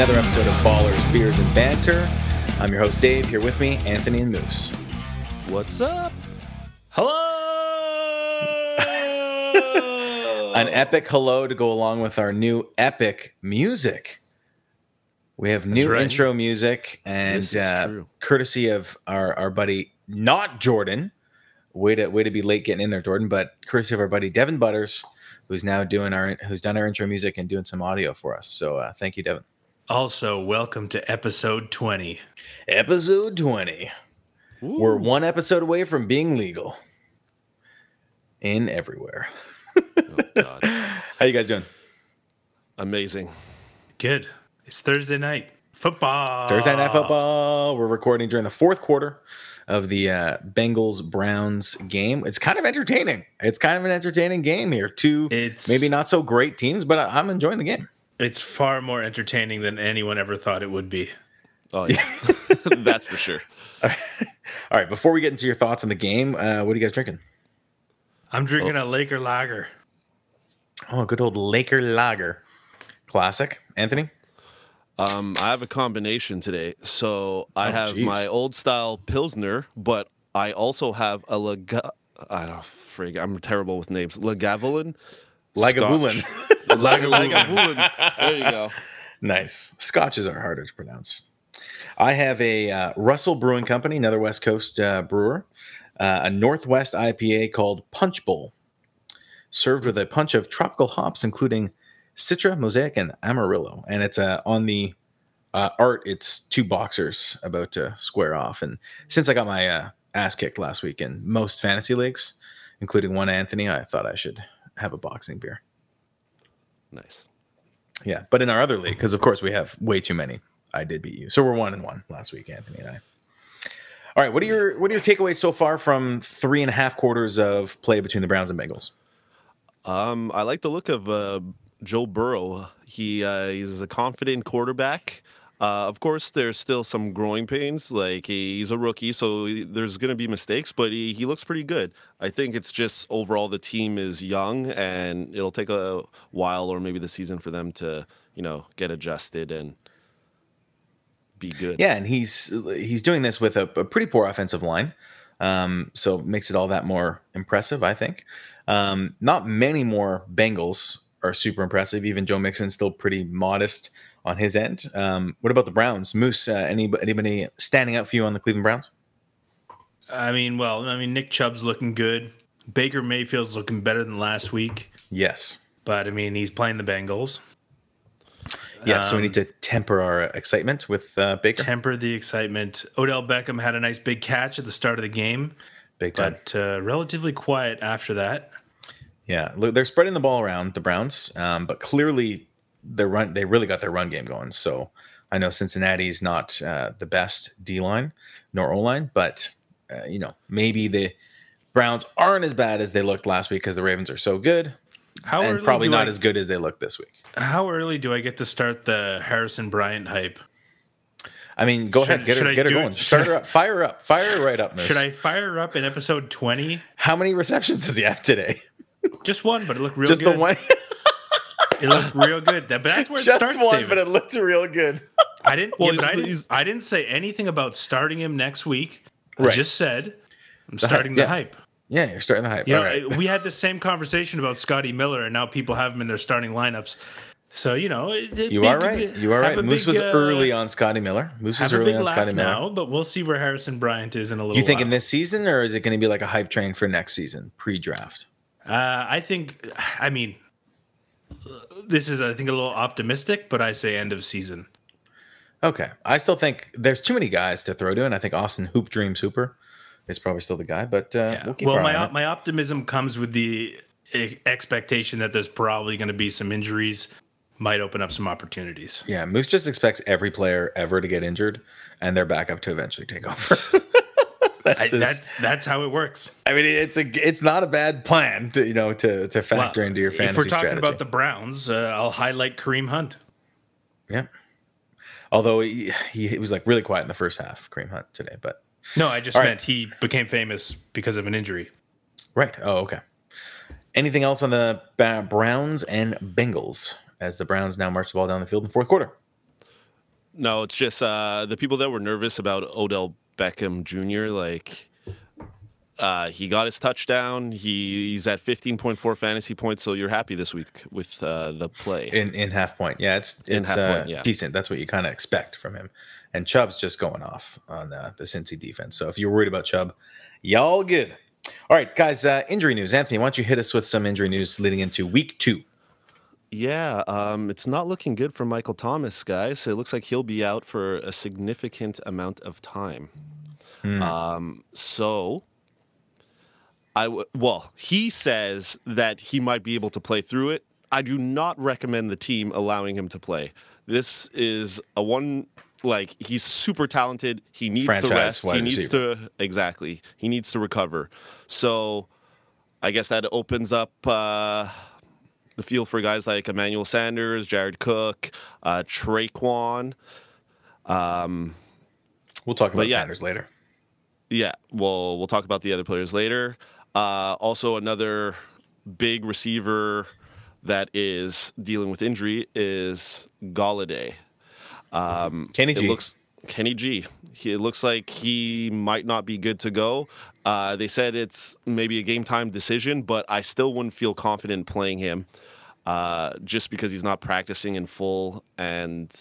another episode of Ballers, Beers, and Banter. I'm your host, Dave. Here with me, Anthony and Moose. What's up? Hello. An epic hello to go along with our new epic music. We have new right. intro music, and uh, courtesy of our, our buddy, not Jordan. Way to way to be late getting in there, Jordan. But courtesy of our buddy Devin Butters, who's now doing our who's done our intro music and doing some audio for us. So uh, thank you, Devin. Also, welcome to episode 20. Episode twenty. We're one episode away from being legal in everywhere. Oh, God. How you guys doing? Amazing. Good. It's Thursday night. Football. Thursday night football. We're recording during the fourth quarter of the uh, Bengals Browns game. It's kind of entertaining. It's kind of an entertaining game here. Two It's maybe not so great teams, but I- I'm enjoying the game. It's far more entertaining than anyone ever thought it would be. Oh yeah, that's for sure. All right, before we get into your thoughts on the game, uh, what are you guys drinking? I'm drinking a Laker lager. Oh, good old Laker Lager, classic. Anthony, Um, I have a combination today. So I Oh, have geez. my old style pilsner, but I also have a Lega. I don't frig. I'm terrible with names. Lagavulin. Lagavulin. Scotch. Lag- Lagavulin. There you go. Nice. Scotches are harder to pronounce. I have a uh, Russell Brewing Company, another West Coast uh, brewer, uh, a Northwest IPA called Punch Bowl, served with a punch of tropical hops, including Citra, Mosaic, and Amarillo. And it's uh, on the uh, art, it's two boxers about to square off. And since I got my uh, ass kicked last week in most fantasy leagues, including one Anthony, I thought I should have a boxing beer. Nice. Yeah, but in our other league, because of course we have way too many. I did beat you, so we're one and one last week, Anthony and I. All right, what are your what are your takeaways so far from three and a half quarters of play between the Browns and Bengals? Um, I like the look of uh, Joe Burrow. He uh, he's a confident quarterback. Uh, of course, there's still some growing pains. Like he's a rookie, so there's going to be mistakes, but he, he looks pretty good. I think it's just overall the team is young, and it'll take a while or maybe the season for them to you know get adjusted and be good. Yeah, and he's he's doing this with a, a pretty poor offensive line, um, so makes it all that more impressive. I think. Um, not many more Bengals are super impressive. Even Joe Mixon's still pretty modest on his end. Um, what about the Browns? Moose, uh, any, anybody standing out for you on the Cleveland Browns? I mean, well, I mean, Nick Chubb's looking good. Baker Mayfield's looking better than last week, Yes. but I mean, he's playing the Bengals. Yeah, so we Um, need to temper our excitement with uh, Baker. Temper the excitement. Odell Beckham had a nice big catch at the start of the game, Big time. but uh, relatively quiet after that. yeah, they're spreading the ball around the Browns, um, but clearly their run they really got their run game going. So I know Cincinnati's not uh, the best D line nor O line, but uh, you know maybe the Browns aren't as bad as they looked last week because the Ravens are so good, How and probably not I- as good as they looked this week. How early do I get to start the Harrison Bryant hype? I mean, go Should- ahead, get her, get her do it? going. Start her up, fire her up, fire her right up. Moose. Should I fire her up in episode 20? How many receptions does he have today? Just one, but it looked real Just good. the one. It looked real good. That, but that's where it Just starts, one, David. but it looked real good. I didn't. Well, yeah, I didn't, I didn't say anything about starting him next week. I just said I'm hype, starting the yeah. hype. Yeah, you're starting the hype. You All know, right. we had the same conversation about Scotty Miller, and now people have him in their starting lineups. So you know, it- it- You big- are right. You are have right. Moose big, was uh, early on Scotty Miller. Moose was early on Scotty Miller. now, but we'll see where Harrison Bryant is in a little. You think in while. this season, or is it going to be like a hype train for next season, pre-draft? Uh, I think. I mean, this is I think a little optimistic, but I say end of season. Okay, I still think there's too many guys to throw to, and I think Austin Hoop Dreams Hooper is probably still the guy. But uh, we'll keep well, my my optimism comes with the expectation that there's probably going to be some injuries, might open up some opportunities. yeah, Moose just expects every player ever to get injured, and their backup to eventually take over. I, that's, his- that's that's how it works. I mean, it's a it's not a bad plan to you know to to factor Well, into your fantasy if we're talking strategy. about the Browns, uh, I'll highlight Kareem Hunt. yeah. Although he, he, he was like really quiet in the first half, Kareem Hunt today, but No, I just All right. meant he became famous because of an injury. right. Oh, okay. Anything else on the Ba- Browns and Bengals as the Browns now march the ball down the field in the fourth quarter? No, it's just uh, the people that were nervous about Odell Beckham Jr. Like, uh, he got his touchdown. He, he's at 15.4 fantasy points, so you're happy this week with uh, the play. in in half point. Yeah, it's In it's half uh, point, yeah. decent. That's what you kind of expect from him. And Chubb's just going off on uh, the Cincy defense. So if you're worried about Chubb, y'all good. All right, guys. Uh, injury news. Anthony, why don't you hit us with some injury news leading into week two? Yeah, um, it's not looking good for Michael Thomas, guys. It looks like he'll be out for a significant amount of time. Hmm. Um, so, I w- well, he says that he might be able to play through it. I do not recommend the team allowing him to play. This is a one like he's super talented. He needs Franchise to rest. wide He needs receiver. to exactly. He needs to recover. So, I guess that opens up. Uh, the field for guys like Emmanuel Sanders, Jared Cook, uh, Tre'Quan. Um, We'll talk about yeah. Sanders later. yeah, we'll we'll talk about the other players later. Uh, also, another big receiver that is dealing with injury is Golladay. Um, Kenny it G. looks Kenny G. He, it looks like he might not be good to go. Uh, they said it's maybe a game time decision, but I still wouldn't feel confident playing him uh, just because he's not practicing in full. And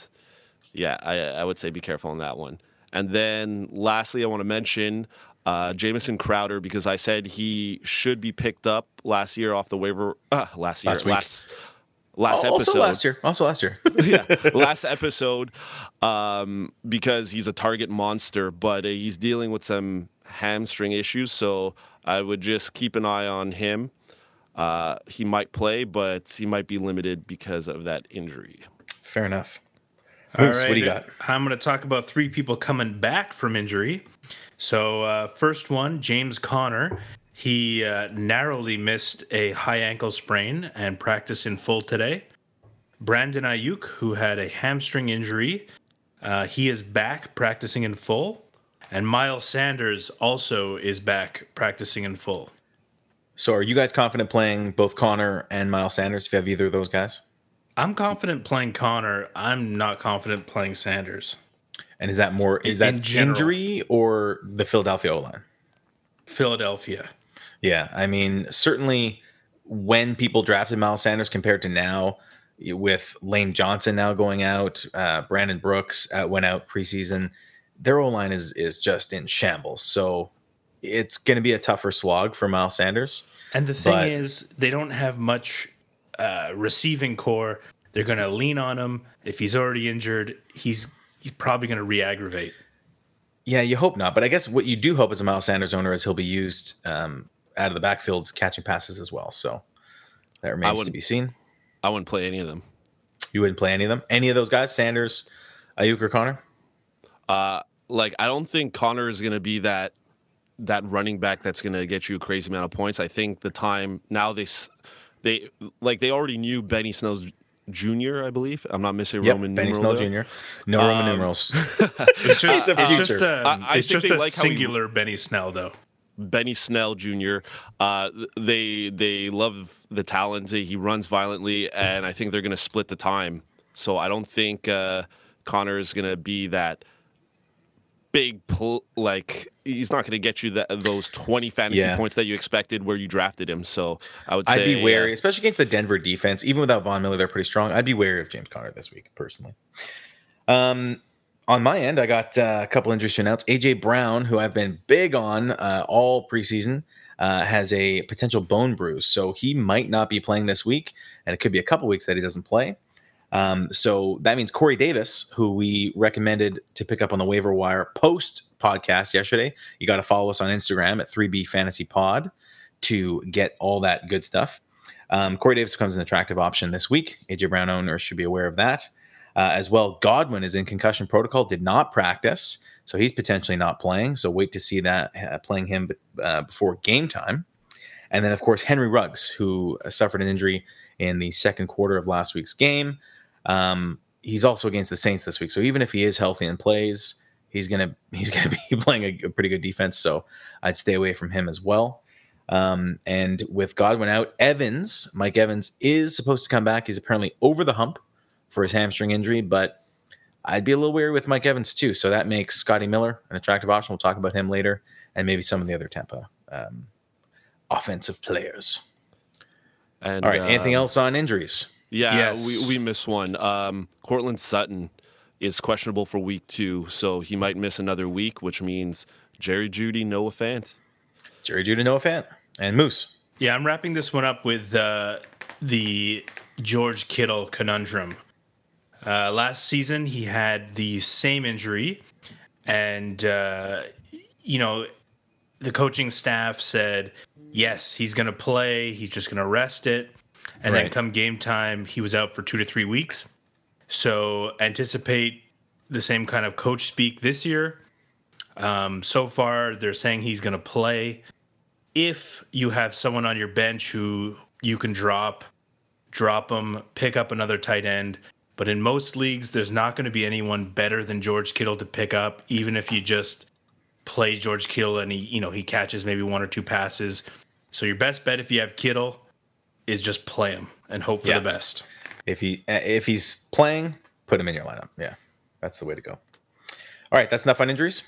yeah, I, I would say be careful on that one. And then lastly, I want to mention uh, Jamison Crowder because I said he should be picked up last year off the waiver. Uh, last year, Last last last also episode last year. Also last year. yeah, last episode, um, because he's a target monster, but uh, he's dealing with some hamstring issues. So I would just keep an eye on him. Uh, he might play, but he might be limited because of that injury. Fair enough. All Moose, what do you got? I'm going to talk about three people coming back from injury. So, uh, first one, James Conner. He uh, narrowly missed a high ankle sprain and practiced in full today. Brandon Aiyuk, who had a hamstring injury, uh, he is back practicing in full. And Miles Sanders also is back practicing in full. So are you guys confident playing both Conner and Miles Sanders if you have either of those guys? I'm confident playing Conner. I'm not confident playing Sanders. And is that more is In that general. injury or the Philadelphia O line? Philadelphia. Yeah, I mean, certainly when people drafted Miles Sanders compared to now, with Lane Johnson now going out, uh, Brandon Brooks uh, went out preseason. Their O line is is just in shambles. So it's going to be a tougher slog for Miles Sanders. And the thing But- is, they don't have much uh, receiving core. They're going to lean on him. If he's already injured, he's he's probably going to re-aggravate. Yeah, you hope not. But I guess what you do hope as a Miles Sanders owner is he'll be used um, out of the backfield catching passes as well. So that remains to be seen. I wouldn't play any of them. You wouldn't play any of them. Any of those guys, Sanders, Aiyuk, or Conner. Uh, like I don't think Conner is going to be that that running back that's going to get you a crazy amount of points. I think the time now they they like they already knew Benny Snell's Jr. I believe I'm not missing Yep, Roman Benny numeral Snell. Jr. No Roman Um, numerals. It's just, He's a it's just future. a, I- I it's just a like how he- singular Benny Snell, though. Benny Snell Jr. Uh, they they love the talent. He runs violently, and I think they're going to split the time. So I don't think uh, Conner is going to be that big pull. Like he's not going to get you that those twenty fantasy Yeah. points that you expected where you drafted him. So I would say I'd be wary, uh, especially against the Denver defense. Even without Von Miller, they're pretty strong. I'd be wary of James Conner this week, personally. Um, on my end, I got uh, a couple injuries to announce. AJ Brown, who I've been big on uh, all preseason, uh, has a potential bone bruise, so he might not be playing this week, and it could be a couple weeks that he doesn't play. Um, so that means Corey Davis, who we recommended to pick up on the waiver wire post podcast yesterday. You got to follow us on Instagram at 3B Fantasy Pod to get all that good stuff. Um, Corey Davis becomes an attractive option this week. AJ Brown owners should be aware of that. Uh, as well, Godwin is in concussion protocol, did not practice, so he's potentially not playing. So wait to see that uh, playing him uh, before game time. And then, of course, Henry Ruggs, who suffered an injury in the second quarter of last week's game. Um, he's also against the Saints this week, so even if he is healthy and plays, he's gonna he's gonna be playing a, a pretty good defense. So I'd stay away from him as well. Um, and with Godwin out, Evans, Mike Evans is supposed to come back. He's apparently over the hump for his hamstring injury, but I'd be a little weary with Mike Evans too. So that makes Scotty Miller an attractive option. We'll talk about him later, and maybe some of the other Tampa um, offensive players. And All right, anything um, else on injuries? Yeah, Yes. we, we missed one. Um, Courtland Sutton is questionable for week two, so he might miss another week, which means Jerry Jeudy, Noah Fant. Jerry Jeudy, Noah Fant, and Moose. Yeah, I'm wrapping this one up with uh, the George Kittle conundrum. Uh, last season, he had the same injury, and uh, you know, the coaching staff said, "Yes, he's going to play. He's just going to rest it." And then come game time, he was out for two to three weeks. So anticipate the same kind of coach speak this year. Um, so far, they're saying he's going to play if you have someone on your bench who you can drop, drop them, pick up another tight end. But in most leagues, there's not going to be anyone better than George Kittle to pick up, even if you just play George Kittle and he, you know, he catches maybe one or two passes. So your best bet if you have Kittle is just play him and hope for Yeah. the best. If he uh, if he's playing, put him in your lineup. Yeah, that's the way to go. All right, that's enough on injuries.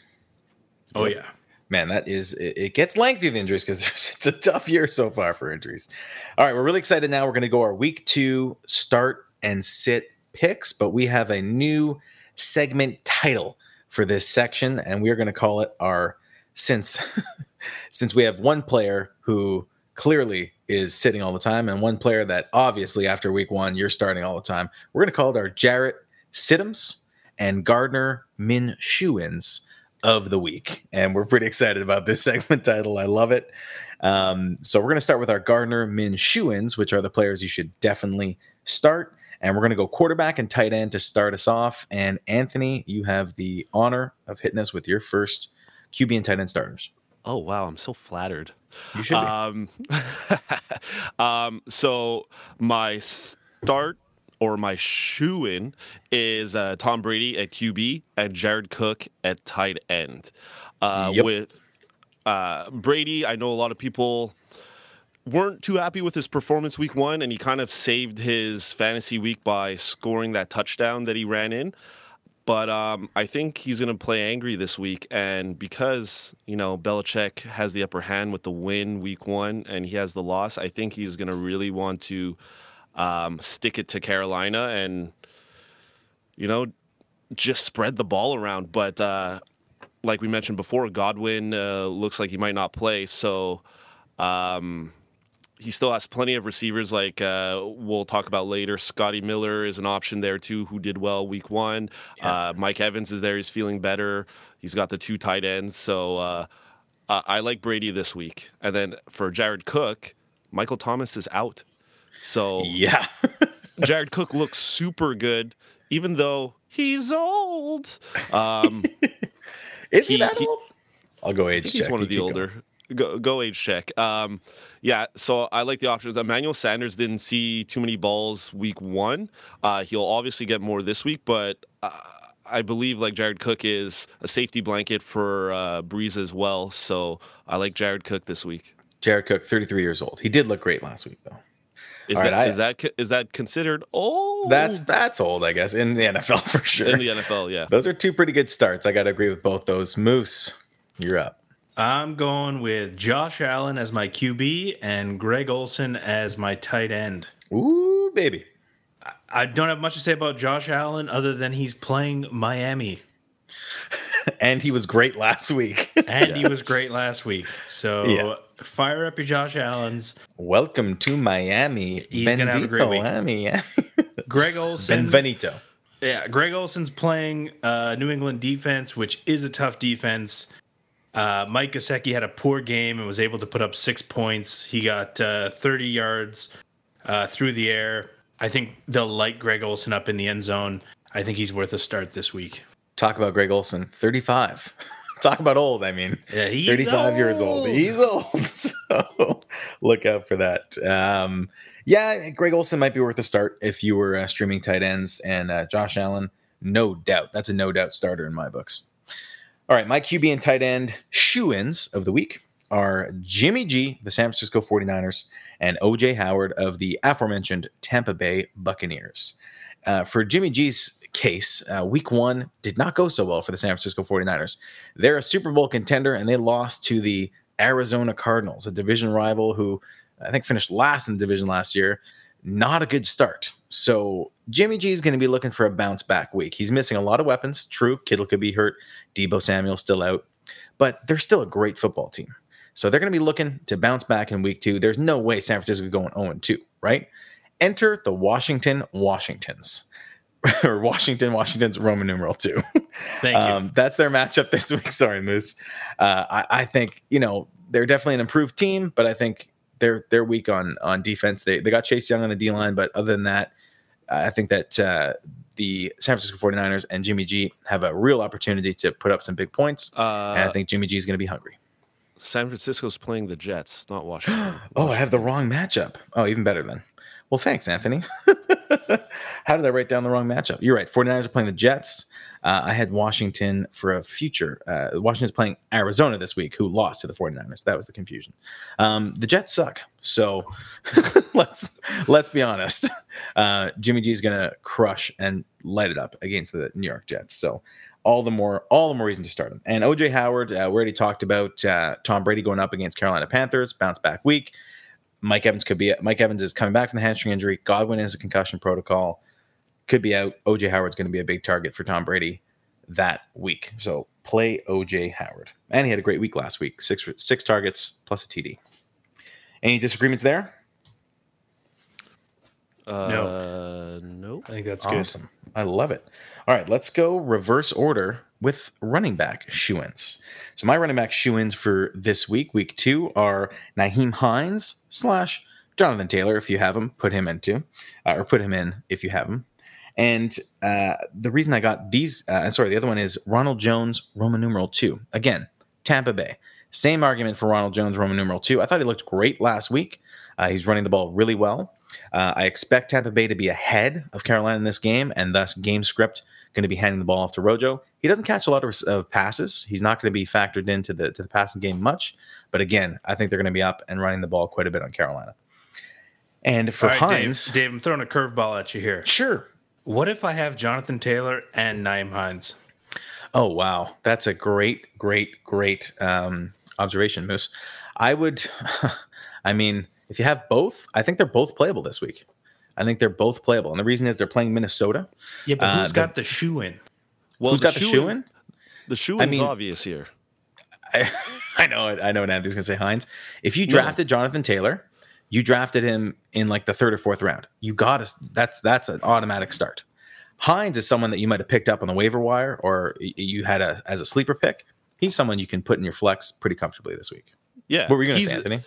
Oh yeah. Man, that is it, it gets lengthy the injuries because it's a tough year so far for injuries. All right, we're really excited now. We're going to go our week two start and sit picks, but we have a new segment title for this section, and we are going to call it our since since we have one player who clearly is sitting all the time and one player that obviously after week one you're starting all the time. We're going to call it our Jarrett Sittums and Gardner Minshewins of the week. And we're pretty excited about this segment title. I love it. Um, so we're going to start with our Gardner Minshewins, which are the players you should definitely start. And we're going to go quarterback and tight end to start us off. And Anthony, you have the honor of hitting us with your first QB and tight end starters. Oh wow, I'm so flattered. You should be. Um, um, so my start or my shoe in is uh, Tom Brady at QB and Jared Cook at tight end. Uh, Yep. With uh, Brady, I know a lot of people weren't too happy with his performance week one, and he kind of saved his fantasy week by scoring that touchdown that he ran in. But um, I think he's going to play angry this week, and because you know Belichick has the upper hand with the win week one, and he has the loss, I think he's going to really want to um, stick it to Carolina and you know just spread the ball around. But uh, like we mentioned before, Godwin uh, looks like he might not play, so. Um, he still has plenty of receivers like uh, we'll talk about later. Scotty Miller is an option there too, who did well week one. Yeah. Uh, Mike Evans is there; he's feeling better. He's got the two tight ends, so uh, I like Brady this week. And then for Jared Cook, Michael Thomas is out, so yeah. Jared Cook looks super good, even though he's old. Um, is he, he- that he- old? I'll go age he's one of the older. going. Go, go age check. Um, yeah, so I like the options. Emmanuel Sanders didn't see too many balls week one. Uh, he'll obviously get more this week, but uh, I believe like Jared Cook is a safety blanket for uh, Brees as well. So I like Jared Cook this week. Jared Cook, 33 years old. He did look great last week, though. Is that right, is that co- that considered old? That's that's old, I guess, in the NFL for sure. in the NFL. Yeah. Those are two pretty good starts. I got to agree with both those. Moose, you're up. I'm going with Josh Allen as my QB and Greg Olsen as my tight end. Ooh, baby. I don't have much to say about Josh Allen other than he's playing Miami. And he was great last week. And he was great last week. So Yeah. fire up your Josh Allens. Welcome to Miami. He's gonna have a great week. Miami. Greg Olsen. Benvenito. Yeah, Greg Olsen's playing uh, New England defense, which is a tough defense. Uh, Mike Gesicki had a poor game and was able to put up six points. He got uh, 30 yards uh, through the air. I think they'll light Greg Olsen up in the end zone. I think he's worth a start this week. Talk about Greg Olsen, 35. Talk about old, I mean. Yeah, he's 35 years old. He's old. So look out for that. Um, yeah, Greg Olsen might be worth a start if you were uh, streaming tight ends. And uh, Josh Allen, no doubt. That's a no doubt starter in my books. All right, my QB and tight end shoe ins of the week are Jimmy G, the San Francisco 49ers, and OJ Howard of the aforementioned Tampa Bay Buccaneers. uh, for Jimmy G's case, uh, week one did not go so well for the San Francisco 49ers. They're a Super Bowl contender and they lost to the Arizona Cardinals, a division rival who I think finished last in the division last year. Not a good start. So Jimmy G is going to be looking for a bounce back week. He's missing a lot of weapons. True, Kittle could be hurt. Deebo Samuel still out, but they're still a great football team. So they're going to be looking to bounce back in week two. There's no way San Francisco is going 0 2, right? Enter the Washington Washingtons. or Washington, Washington's Roman numeral two. Thank you. Um, that's their matchup this week. Sorry, Moose. Uh, I, I think you know they're definitely an improved team, but I think they're they're weak on on defense. They they got Chase Young on the D line, but other than that, I think that uh, the San Francisco 49ers and Jimmy G have a real opportunity to put up some big points. Uh, and I think Jimmy G is going to be hungry. San Francisco's playing the Jets, not Washington. Oh, I have the wrong matchup. Oh, even better then. Well, thanks, Anthony. How did I write down the wrong matchup? You're right. 49ers are playing the Jets. Uh, I had Washington for a future. Uh, Washington's playing Arizona this week, who lost to the 49ers. That was the confusion. Um, the Jets suck. So let's let's be honest. Uh, Jimmy G is going to crush and light it up against the New York Jets. So all the more all the more reason to start him. And OJ Howard, uh, we already talked about uh, Tom Brady going up against Carolina Panthers, bounce back week. Mike Evans could be Mike Evans is coming back from the hamstring injury. Godwin is a concussion protocol, could be out. OJ Howard's going to be a big target for Tom Brady that week. So play OJ Howard, and he had a great week last week. Six six targets plus a TD. Any disagreements there? Uh, nope. I think that's good. awesome. I love it. All right, let's go reverse order with running back shoe ins. So my running back shoe ins for this week, week two, are Nyheim Hines slash Jonathan Taylor, if you have him, put him into, uh, or put him in if you have him. And uh, the reason I got these, uh, sorry, the other one is Ronald Jones, Roman numeral two. Again, Tampa Bay. Same argument for Ronald Jones, Roman numeral two. I thought he looked great last week. Uh, he's running the ball really well. Uh, I expect Tampa Bay to be ahead of Carolina in this game, and thus game script going to be handing the ball off to Rojo. He doesn't catch a lot of, of passes. He's not going to be factored into the to the passing game much. But again, I think they're going to be up and running the ball quite a bit on Carolina. And for All right, Hines, Dave, Dave, I'm throwing a curveball at you here. sure. What if I have Jonathan Taylor and Nyheim Hines? Oh wow, that's a great, great, great um, observation, Moose. I would, I mean, if you have both, I think they're both playable this week. I think they're both playable, and the reason is they're playing Minnesota. Yeah, but Uh, who's the- got the shoe in? Well, Who's got the shoe in? The shoe I in's mean- obvious here. I, I know it. I know what Anthony's gonna say. Hines. If you drafted Jonathan Taylor, you drafted him in like the third or fourth round. You got to. That's that's an automatic start. Hines is someone that you might have picked up on the waiver wire, or you had a as a sleeper pick. He's someone you can put in your flex pretty comfortably this week. Yeah. What were you gonna say, Anthony?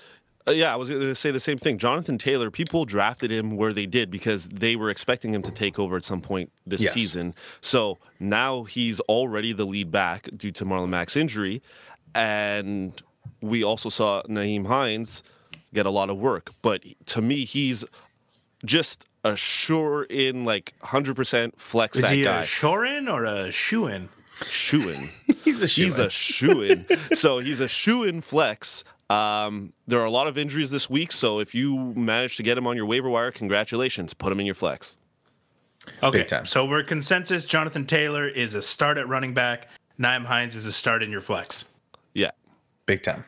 Uh, yeah, I was going to say the same thing. Jonathan Taylor, people drafted him where they did because they were expecting him to take over at some point this Yes. season. So now he's already the lead back due to Marlon Mack's injury. And we also saw Nyheim Hines get a lot of work. But to me, he's just a sure in, like 100% flex Is that he guy. a shore in or a shoe in? shoe in. He's a He's a shoe in. so he's a shoe in flex. Um, there are a lot of injuries this week, so if you manage to get him on your waiver wire, congratulations. Put him in your flex. Okay, Big time. so we're consensus. Jonathan Taylor is a start at running back. Nyheim Hines is a start in your flex. Yeah. big time.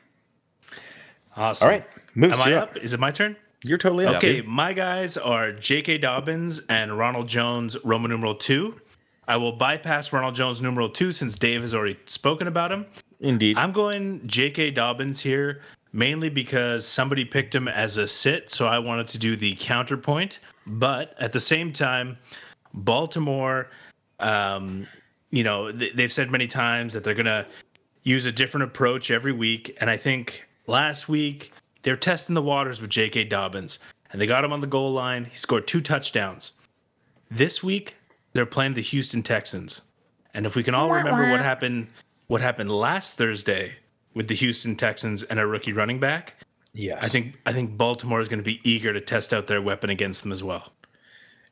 Awesome. All right, Moose, Am I you're up? Is it my turn? You're totally up. Okay, dude. my guys are J.K. Dobbins and Ronald Jones, Roman numeral two. I will bypass Ronald Jones numeral two since Dave has already spoken about him. Indeed. I'm going J.K. Dobbins here mainly because somebody picked him as a sit, so I wanted to do the counterpoint. But at the same time, Baltimore, um, you know, th- they've said many times that they're going to use a different approach every week. And I think last week they're testing the waters with J.K. Dobbins, and they got him on the goal line. He scored two touchdowns. This week they're playing the Houston Texans, and if we can all remember what happened, what happened last Thursday with the Houston Texans and a rookie running back, yes. I think I think Baltimore is going to be eager to test out their weapon against them as well.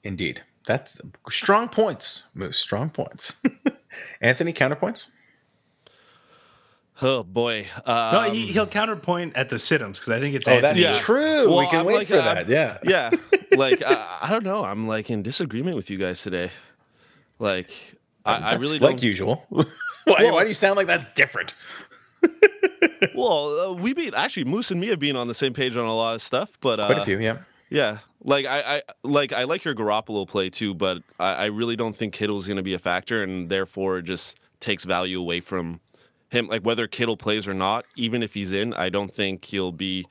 Indeed. That's strong points, Moose. Strong points. Anthony, counterpoints? Oh boy. No, Um, he, he'll counterpoint at the situms because I think it's Oh, that's Yeah. true. we can I'm wait like, for uh, that. Yeah. yeah. like I, I don't know. I'm like in disagreement with you guys today. Like I, I really like don't. usual. why, Well- why do you sound like that's different? well, uh, we been actually Moose and me have been on the same page on a lot of stuff, but uh, Quite a few, yeah. Yeah, like I, I like I like your Garoppolo play too, but I, I really don't think Kittle's going to be a factor, and therefore it just takes value away from him. Like whether Kittle plays or not, even if he's in, I don't think he'll be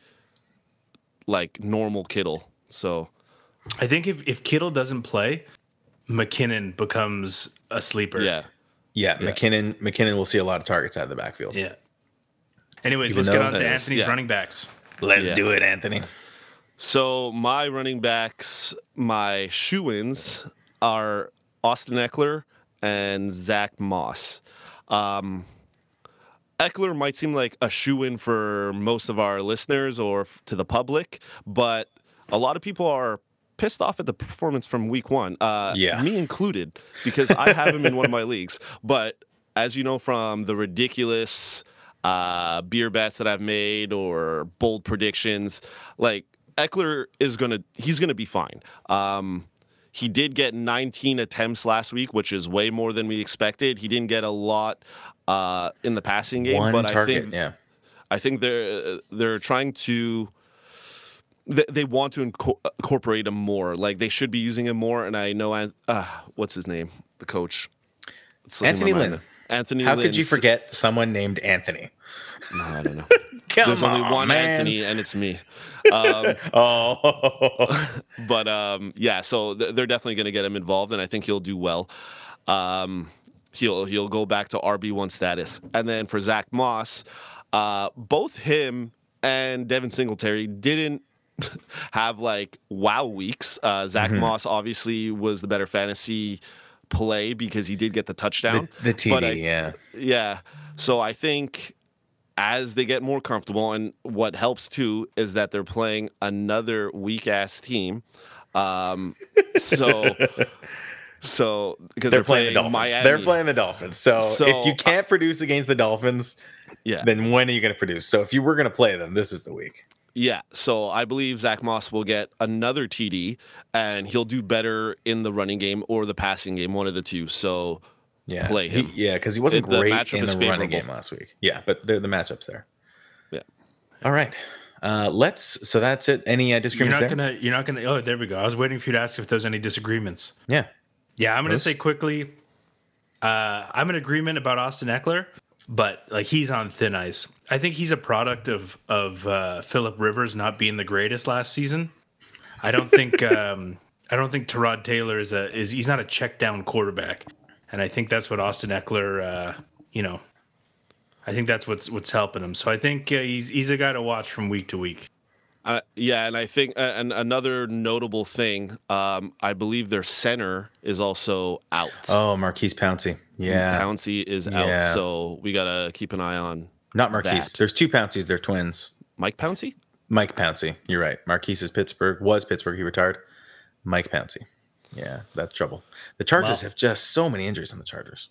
like normal Kittle. So I think if, if Kittle doesn't play, McKinnon becomes a sleeper. yeah, Yeah, Yeah. McKinnon McKinnon will see a lot of targets out of the backfield. Yeah. Anyways, Even let's get on to Anthony's yeah. running backs. Let's Yeah. do it, Anthony. So my running backs, my shoe-ins are Austin Ekeler and Zach Moss. Um, Ekeler might seem like a shoe-in for most of our listeners or to the public, but a lot of people are pissed off at the performance from week one. Uh, Yeah. me included, because I have him in one of my leagues. But as you know from the ridiculous uh, beer bets that I've made or bold predictions, like Ekeler is gonna he's gonna be fine. Um, he did get 19 attempts last week, which is way more than we expected. He didn't get a lot uh, in the passing game, One but target, I think yeah. I think they're they're trying to they, they want to inco- incorporate him more. Like they should be using him more. And I know I uh, what's his name, the coach, Anthony. Lynn. Anthony. How could you forget someone named Anthony? No, I don't know. Come There's only on, one man. Anthony, and it's me. Um, Oh, but um, yeah, so th- they're definitely going to get him involved, and I think he'll do well. Um, he'll he'll go back to RB one status, and then for Zach Moss, uh, both him and Devin Singletary didn't have like wow weeks. Uh, Zach Mm-hmm. Moss obviously was the better fantasy play because he did get the touchdown. the, the But I- TD, yeah. Yeah. So I think as they get more comfortable, and what helps too is that they're playing another weak ass team. Um, so, so because They're, playing, the Dolphins. Miami. They're playing the Dolphins. So, So, if you can't produce against the Dolphins, yeah, then when are you going to produce? So if you were going to play them, this is the week. yeah. So I believe Zach Moss will get another TD, and he'll do better in the running game or the passing game, one of the two. So Yeah, Play He- him. yeah, because he wasn't It- great matchup in is the running game last week. Yeah, but the, the matchups there. Yeah. All right. Uh, let's. So that's it. Any uh, You're disagreements not there? gonna. You're not gonna. Oh, there we go. I was waiting for you to ask if there's any disagreements. Yeah. Yeah, I'm gonna say quickly. Uh, I'm in agreement about Austin Ekeler, but like he's on thin ice. I think he's a product of of uh, Philip Rivers not being the greatest last season. I don't think. um, I don't think Tyrod Taylor is a is he's not a check down quarterback, and I think that's what Austin Ekeler. Uh, you know, I think that's what's what's helping him. So I think uh, he's he's a guy to watch from week to week. Uh, yeah, and I think uh, and another notable thing, um, I believe their center is also out. Oh, Maurkice Pouncey. Yeah. Pouncey is Yeah. out, so we gotta keep an eye on Not Maurkice. that. There's two Pounceys. They're twins. Mike Pouncey. Mike Pouncey. You're right. Maurkice is Pittsburgh. Was Pittsburgh. He retired. Mike Pouncey. Yeah, that's trouble. The Chargers Wow. have just so many injuries on the Chargers.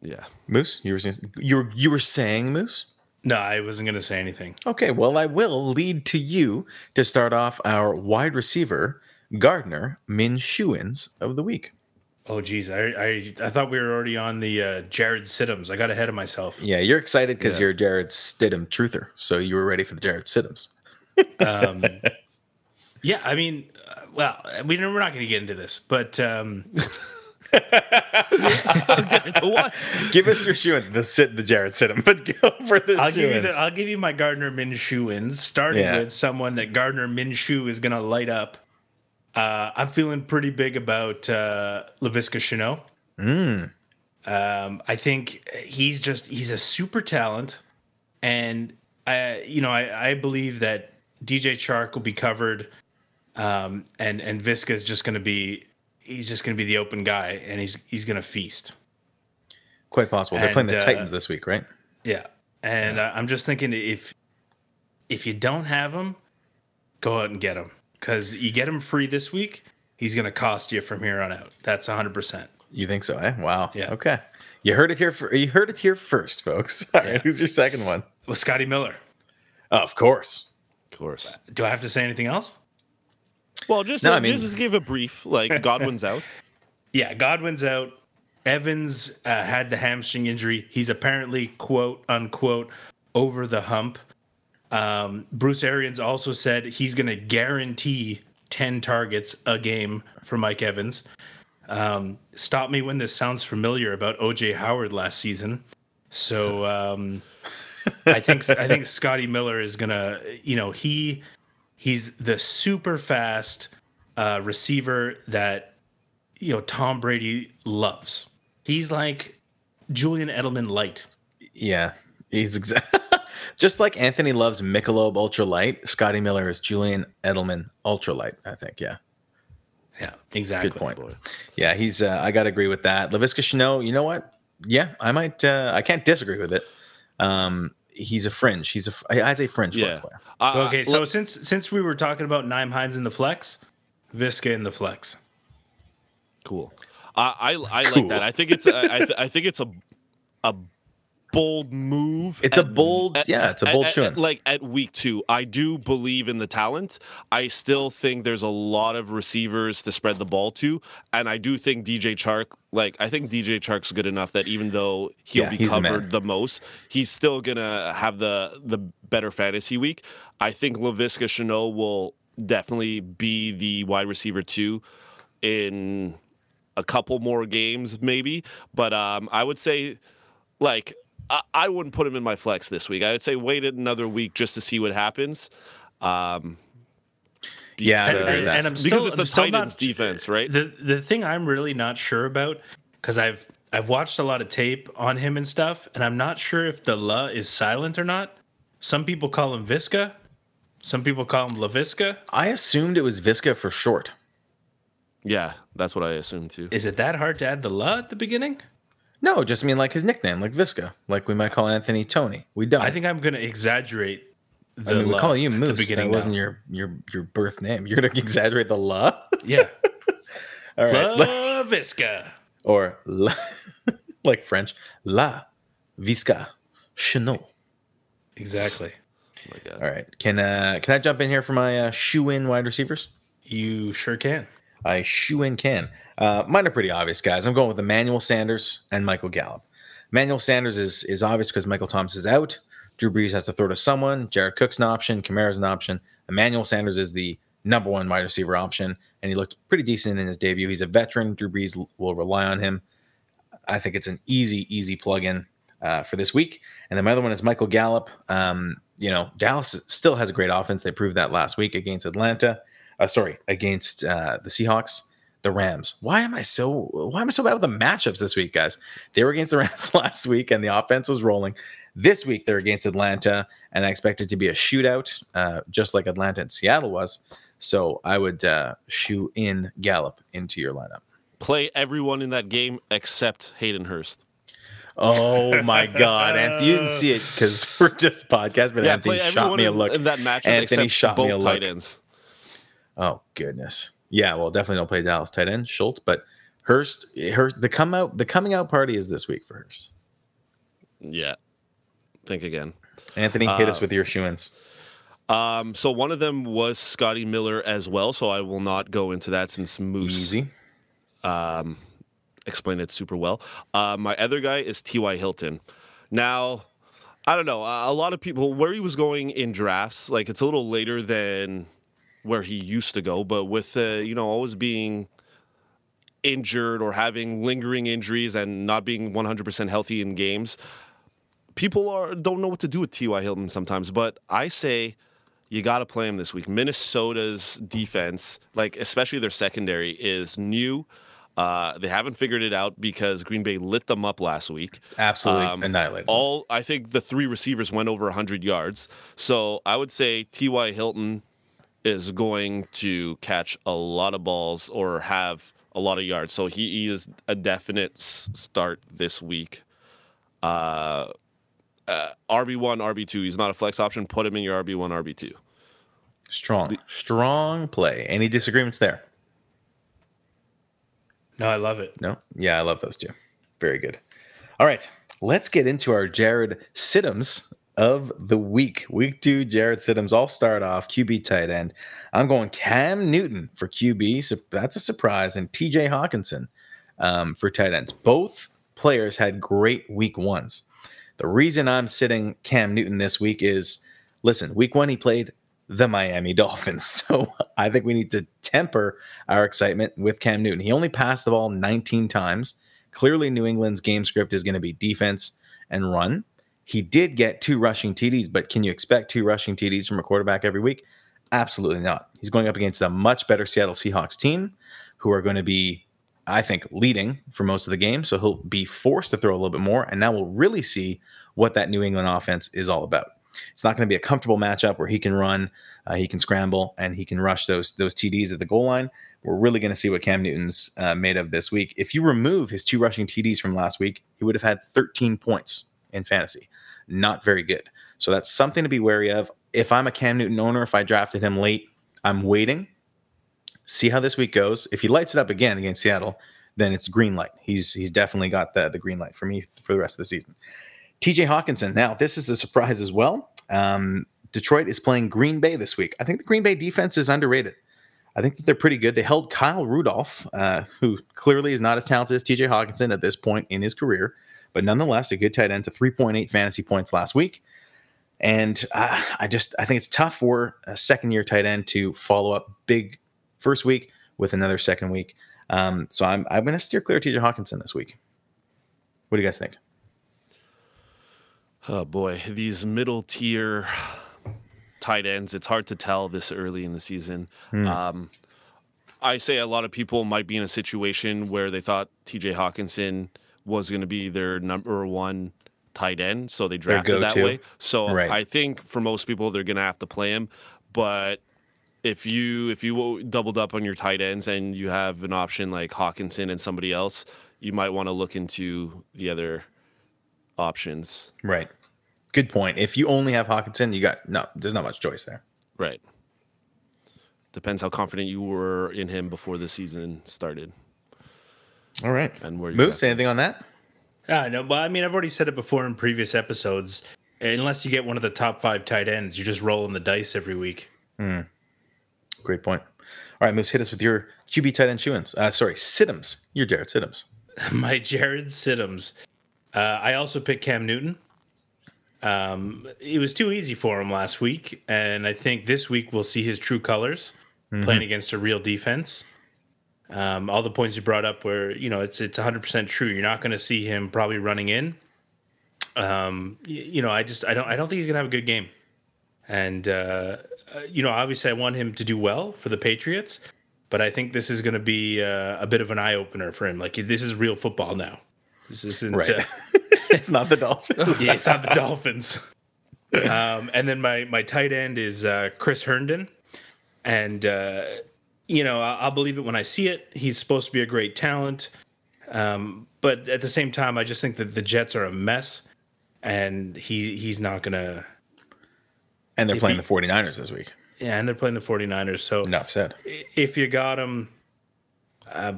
Yeah, Moose, you were you were you were saying Moose. No, I wasn't gonna say anything. Okay, well, I will lead to you to start off our wide receiver Gardner Minshewins of the week. Oh geez, I I, I thought we were already on the uh, Jared Siddums. I got ahead of myself. Yeah, you're excited because Yeah. you're Jarrett Stidham truther, so you were ready for the Jarrett Stidhams. Um, yeah, I mean, uh, well, we we're not going to get into this, but um, what? Give us your shoeins, the sit the Jarrett Stidham, but go for the I'll give you the, I'll give you my Gardner Minshew ins, starting Yeah. with someone that Gardner Minshew is going to light up. Uh, I'm feeling pretty big about uh, Laviska Shenault. Mm. Um, I think he's just he's a super talent, and I you know I, I believe that DJ Chark will be covered, um, and and Viska is just going to be he's just going to be the open guy, and he's he's going to feast. Quite possible. They're playing the uh, Titans this week, right? Yeah, and uh, I'm just thinking if if you don't have him, go out and get him because you get him free this week. He's going to cost you from here on out. That's 100. percent You think so, eh? Wow. Yeah. Okay. You heard it here. For, you heard it here first, folks. All right. Yeah. Who's your second one? Well, Scotty Miller, of course. Of course. do I have to say anything else? Well, just No, uh, I mean- just give a brief. Like Godwin's out. Yeah, Godwin's out. Evans uh, had the hamstring injury. He's apparently quote unquote over the hump. Um, Bruce Arians also said he's going to guarantee ten targets a game for Mike Evans. Um, stop me when this sounds familiar about OJ Howard last season. So um, I think I think Scotty Miller is gonna, you know, he he's the super fast uh, receiver that you know Tom Brady loves. He's like Julian Edelman light. Yeah, he's exactly Just like Anthony loves Michelob Ultra Light, Scotty Miller is Julian Edelman Ultra Light. I think. Yeah, Yeah, exactly. good point. Yeah, he's. Uh, I got to agree with that. Laviska Chanel. You know what? Yeah, I might. Uh, I can't disagree with it. Um, he's a fringe. He's a. I'd say fringe Yeah. flex player. Uh, Okay, so let- since since we were talking about Nyheim Hines in the flex, Viska in the flex. cool. Uh, I I Cool. like that. I think it's I, I, th- I think it's a a bold move. It's a bold. at- yeah, it's a bold at- like at week two, I do believe in the talent. I still think there's a lot of receivers to spread the ball to, and I do think DJ Chark. Like I think DJ Chark's good enough that even though he'll Yeah, be he's the covered the, most, he's still gonna have the the better fantasy week. I think Laviska Chanel will definitely be the wide receiver two in a couple more games, maybe. But um, I would say, like, I, I wouldn't put him in my flex this week. I would say wait another week just to see what happens. Um, Yeah, And- and- and I'm because it's the I'm not- Titans defense, right? The the thing I'm really not sure about because I've I've watched a lot of tape on him and stuff, and I'm not sure if the la is silent or not. Some people call him Viska, some people call him Laviska. I assumed it was Viska for short. yeah, that's what I assumed too. Is it that hard to add the la at the beginning? No, just mean like his nickname, like Viska, like we might call Anthony Tony. We don't. I think I'm going to exaggerate. The I mean, we la call you at the Moose. That beginning wasn't your your your birth name. You're gonna exaggerate the la. yeah. All right, La Viska. or la, like French, la Visca Chanel. Exactly. Oh my God. All right, can uh can I jump in here for my uh, shoe in wide receivers? You sure can. I shoe in can. Uh, mine are pretty obvious, guys. I'm going with Emmanuel Sanders and Michael Gallup. Emmanuel Sanders is is obvious because Michael Thomas is out. Drew Brees has to throw to someone. Jared Cook's an option. Kamara's an option. Emmanuel Sanders is the number one wide receiver option, and he looked pretty decent in his debut. He's a veteran. Drew Brees will rely on him. I think it's an easy, easy plug-in uh, for this week. And then my other one is Michael Gallup. Um, you know, Dallas still has a great offense. They proved that last week against Atlanta. Uh, sorry, against uh, the Seahawks, the Rams. Why am I so why am I so bad with the matchups this week, guys? They were against the Rams last week, and the offense was rolling. This week they're against Atlanta, and I expect it to be a shootout, uh, just like Atlanta and Seattle was. So I would uh, shoe in Gallup into your lineup. Play everyone in that game except Hayden Hurst. Oh my God, Anthony! You didn't see it because we're just podcast, but Yeah, Anthony shot me a look. in that matchup Anthony shot me both a look. tight ends. Oh goodness. Yeah, well, definitely don't play Dallas tight end Schultz, but Hurst, Hurst, the come out, the coming out party is this week for Hurst. Yeah. Think again. Anthony, hit us Uh, with your shoe-ins. Um, so one of them was Scotty Miller as well. So I will not go into that since Moose Easy. um, explained it super well. Uh, my other guy is T.Y. Hilton. Now, I don't know. A lot of people, where he was going in drafts, like it's a little later than where he used to go, but with, uh, you know, always being injured or having lingering injuries and not being 100% healthy in games, people are don't know what to do with T.Y. Hilton sometimes. But I say you got to play him this week. Minnesota's defense, like especially their secondary, is new. Uh, they haven't figured it out because Green Bay lit them up last week. Absolutely Um, annihilated. All I think the three receivers went over 100 yards. So I would say T.Y. Hilton is going to catch a lot of balls or have a lot of yards. So he, he is a definite s- start this week. Uh, uh, RB1, RB2. He's not a flex option. Put him in your RB1, RB2. strong, strong play. Any disagreements there? No, I love it. No. Yeah, I love those two. Very good. All right, let's get into our Jared Siddums of the week. Week two, Jarrett Stidhams. I'll start off QB tight end. I'm going Cam Newton for QB. So that's a surprise. And TJ Hockenson um, for tight ends. Both players had great week ones. The reason I'm sitting Cam Newton this week is listen, week one, he played the Miami Dolphins. So I think we need to temper our excitement with Cam Newton. He only passed the ball 19 times. Clearly, New England's game script is going to be defense and run. He did get two rushing TDs, but can you expect two rushing TDs from a quarterback every week? Absolutely not. He's going up against a much better Seattle Seahawks team who are going to be, I think, leading for most of the game. So he'll be forced to throw a little bit more. And now we'll really see what that New England offense is all about. It's not going to be a comfortable matchup where he can run, uh, he can scramble, and he can rush those those TDs at the goal line. We're really going to see what Cam Newton's uh, made of this week. If you remove his two rushing TDs from last week, he would have had 13 points in fantasy. Not very good. So that's something to be wary of. If I'm a Cam Newton owner, if I drafted him late, I'm waiting. See how this week goes. If he lights it up again against Seattle, then it's green light. He's he's definitely got the the green light for me for the rest of the season. TJ Hockenson. Now, this is a surprise as well. Um, Detroit is playing Green Bay this week. I think the Green Bay defense is underrated. I think that they're pretty good. They held Kyle Rudolph, uh, who clearly is not as talented as TJ Hockenson at this point in his career, but nonetheless, a good tight end to 3.8 fantasy points last week. And uh, I just I think it's tough for a second year tight end to follow up big first week with another second week. Um, so I'm I'm going to steer clear of TJ Hockenson this week. What do you guys think? Oh boy, these middle tier tight ends. It's hard to tell this early in the season. Hmm. Um, I say a lot of people might be in a situation where they thought T.J. Hockenson was going to be their number one tight end, so they drafted that way. So Right. I think for most people they're going to have to play him, but if you if you doubled up on your tight ends and you have an option like Hockenson and somebody else, you might want to look into the other options. Right. Good point. If you only have Hockenson, you got no. There's not much choice there. Right. Depends how confident you were in him before the season started. All right. And where you Moose, got- anything on that? Ah, no, but I mean, I've already said it before in previous episodes. Unless you get one of the top five tight ends, you're just rolling the dice every week. Great point. All right, Moose, hit us with your QB tight end shoo-ins. Uh, sorry, Stidhams. You're Jarrett Stidhams. My Jarrett Stidhams. Uh, I also picked Cam Newton. Um, it was too easy for him last week, and I think this week we'll see his true colors playing against a real defense. Um, all the points you brought up were, you know, it's it's 100% true. You're not going to see him probably running in. Um, y- you know, I just I don't I don't think he's going to have a good game. And uh, uh, you know, obviously I want him to do well for the Patriots, but I think this is going to be uh, a bit of an eye opener for him. Like this is real football now. This isn't Right. uh, it's not the Dolphins. yeah, it's not the Dolphins. Um, and then my my tight end is uh, Chris Herndon, and uh, you know I'll, I'll believe it when I see it. He's supposed to be a great talent, um, but at the same time, I just think that the Jets are a mess, and he he's not gonna. and they're playing he- the 49ers this week. Yeah, and they're playing the 49ers. So Enough said. if you got him, uh,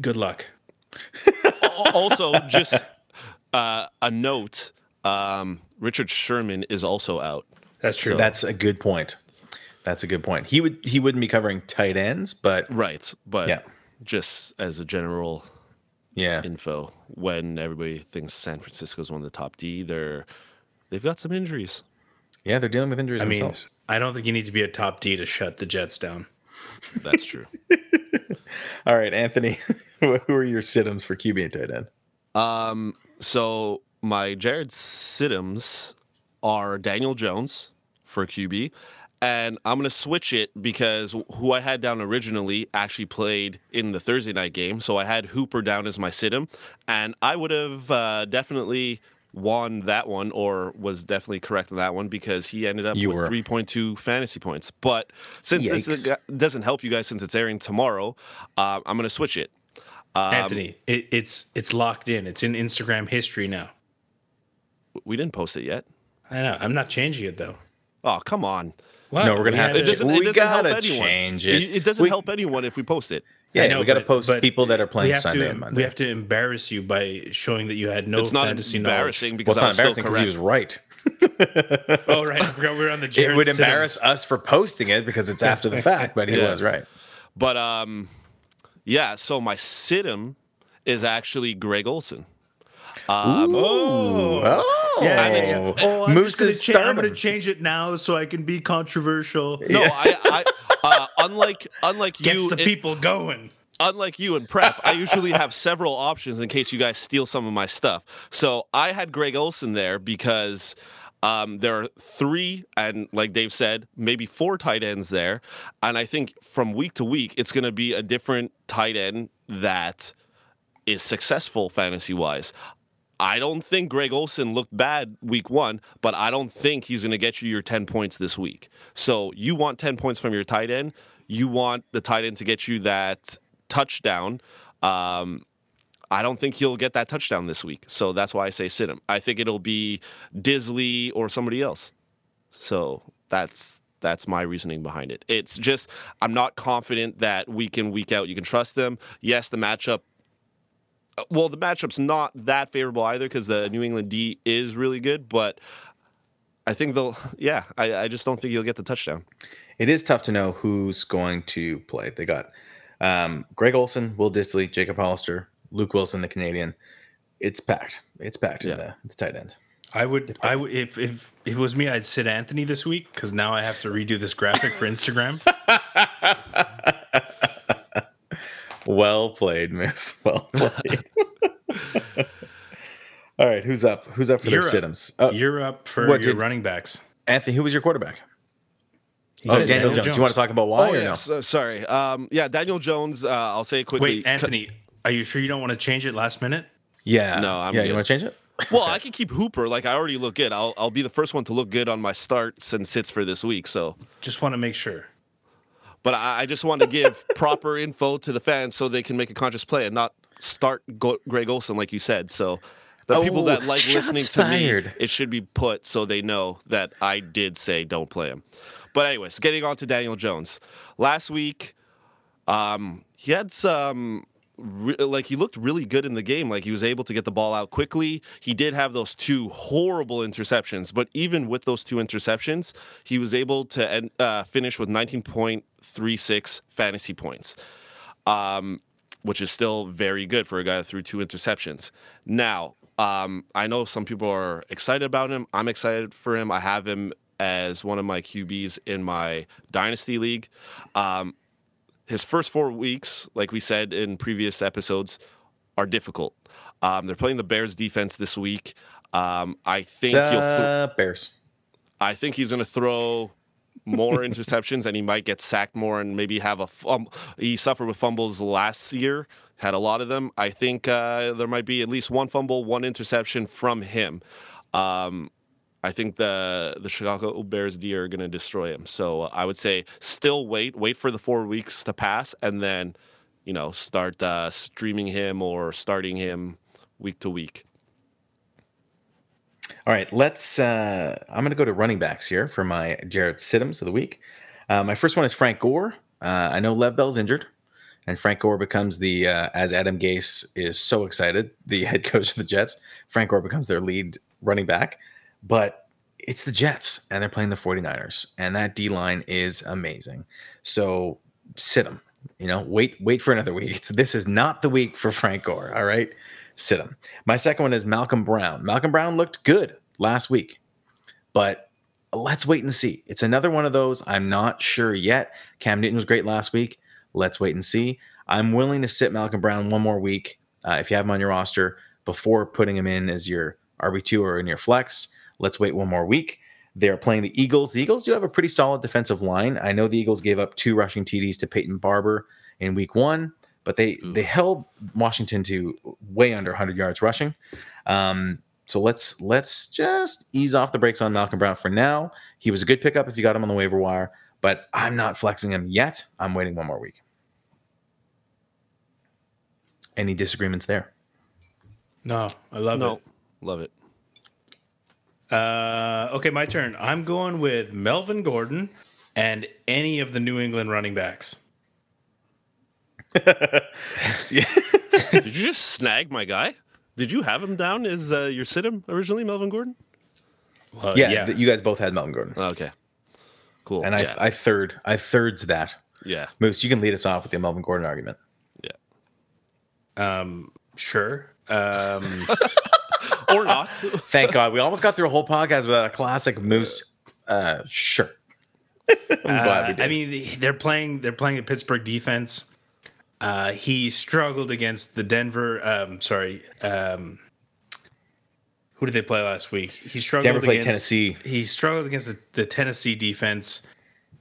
good luck. Also, just uh, a note: um, Richard Sherman is also out. That's true. That's a good point. That's a good point. He would he wouldn't be covering tight ends, but Right, but Yeah. just as a general yeah, info, when everybody thinks San Francisco's one of the top D, they're they've got some injuries. yeah, they're dealing with injuries I mean. I don't think you need to be a top D to shut the Jets down. That's true. All right, Anthony, who are your Stidhams for QB and tight end? Um, so my Jarrett Stidhams are Daniel Jones for QB, and I'm gonna switch it because who I had down originally actually played in the Thursday night game. So I had Hooper down as my Stidham, and I would have uh, definitely won that one or was definitely correct on that one because he ended up You with were. 3.2 fantasy points. But since this doesn't help you guys since it's airing tomorrow, uh, I'm gonna switch it. Um, Anthony, it, it's it's locked in. It's in Instagram history now. we didn't post it yet. I know. I'm not changing it though. Oh, come on. What? No, we're gonna We have had to It doesn't, We it doesn't gotta anyone. change it. It, doesn't We- help anyone if we post it. Yeah, I know, we got to but- post but people that are playing Sunday to, and Monday. We have to embarrass you by showing that you had no it's not fantasy embarrassing well, because it's not I'm embarrassing because he was right. oh right, I forgot we were on the. it Jared would Sims. embarrass us for posting it because it's after the fact, but he Yeah. was right. But um, yeah. So my situm is actually Greg Olsen. Um, Oh. Oh, Yeah, yeah, yeah. Oh, I'm Moose gonna is cha- I'm going to change it now so I can be controversial. no, I, I uh, unlike unlike Gets you, the it- people going. unlike you in prep, I usually have several options in case you guys steal some of my stuff. So I had Greg Olsen there because um, there are three, and like Dave said, maybe four tight ends there. And I think from week to week, it's going to be a different tight end that is successful fantasy wise. I don't think Greg Olsen looked bad week one, but I don't think he's going to get you your 10 points this week. So you want 10 points from your tight end. You want the tight end to get you that touchdown. Um, I don't think he'll get that touchdown this week. So that's why I say sit him. I think it'll be Dissly or somebody else. So that's that's my reasoning behind it. It's just I'm not confident that week in week out you can trust them. Yes, the matchup well, the matchup's not that favorable either because the New England D is really good, but I think they'll, yeah, I, I just don't think you'll get the touchdown. It is tough to know who's going to play. They got um, Greg Olsen, Will Dissly, Jacob Hollister, Luke Wilson, the Canadian. It's packed. It's packed in Yeah. the, the tight end. I would, I would, if if if it was me, I'd sit Anthony this week because now I have to redo this graphic for Instagram. Well played, Miss. Well played. All right, who's up? Who's up for You're their up. sit-ems? Oh, You're up for What your did- running backs. Anthony, who was your quarterback? He Oh, said Daniel, Jones. Do you want to talk about why oh, or yes. Uh, sorry. Um, yeah, Daniel Jones, uh, I'll say it quickly. Wait, Anthony, are you sure you don't want to change it last minute? Yeah. No, I'm yeah. good. You want to change it? well, I can keep Hooper. Like, I already look good. I'll, I'll be the first one to look good on my starts and sits for this week. So, Just want to make sure. But I, I just want to give proper info to the fans so they can make a conscious play and not start Go- Greg Olsen, like you said. So, the people Oh, that like listening to fired. me, it should be put so they know that I did say don't play him. But anyways, getting on to Daniel Jones. Last week, um, he had some re- like he looked really good in the game. Like he was able to get the ball out quickly. He did have those two horrible interceptions, but even with those two interceptions, he was able to end, uh, finish with 19.36 fantasy points. Um, which is still very good for a guy that threw two interceptions. Now, um, I know some people are excited about him. I'm excited for him. I have him as one of my QBs in my dynasty league. Um, his first four weeks, like we said in previous episodes, are difficult. Um, they're playing the Bears defense this week. Um, I think he'll. Th- Bears. I think he's going to throw more interceptions and he might get sacked more and maybe have a fum- he suffered with fumbles last year had a lot of them. I think uh, there might be at least one fumble one interception from him. Um, i think the the chicago bears d are going to destroy him. So i would say still wait wait for the four weeks to pass and then you know start uh, streaming him or starting him week to week All right, let's. Uh, I'm going to go to running backs here for my Jarrett Stidhams of the week. Uh, my first one is Frank Gore. Uh, I know Lev Bell's injured, and Frank Gore becomes the uh, as Adam Gase is so excited, the head coach of the Jets. Frank Gore becomes their lead running back, but it's the Jets, and they're playing the 49ers, and that D line is amazing. So sit him. You know, wait, wait for another week. It's, this is not the week for Frank Gore. All right, sit him. My second one is Malcolm Brown. Malcolm Brown looked good last week, but let's wait and see. It's another one of those. I'm not sure yet. Cam Newton was great last week. Let's wait and see. I'm willing to sit Malcolm Brown one more week uh, if you have him on your roster before putting him in as your RB2 or in your flex. Let's wait one more week. They're playing the Eagles. The Eagles do have a pretty solid defensive line. I know the Eagles gave up two rushing TDs to Peyton Barber in week one, but they Ooh. they held Washington to way under 100 yards rushing. Um, so let's let's just ease off the brakes on Malcolm Brown for now. He was a good pickup if you got him on the waiver wire, but I'm not flexing him yet. I'm waiting one more week. Any disagreements there? No, I love no love it it. Uh, okay, my turn. I'm going with Melvin Gordon and any of the New England running backs. Did you just snag my guy? Did you have him down as uh, your sit him originally, Melvin Gordon? Well, yeah, yeah. th- you guys both had Melvin Gordon, Okay. Cool. and I yeah. I third I thirds that. yeah. Moose, you can lead us off with the Melvin Gordon argument. Yeah. Um, sure. Um, Or not. Thank God, we almost got through a whole podcast without a classic Moose. Uh, sure. I'm glad we Uh, did. I mean, they're playing. They're playing a Pittsburgh defense. Uh, he struggled against the Denver. Um, sorry. Um, who did they play last week? He struggled. Denver played against, Tennessee. He struggled against the, the Tennessee defense.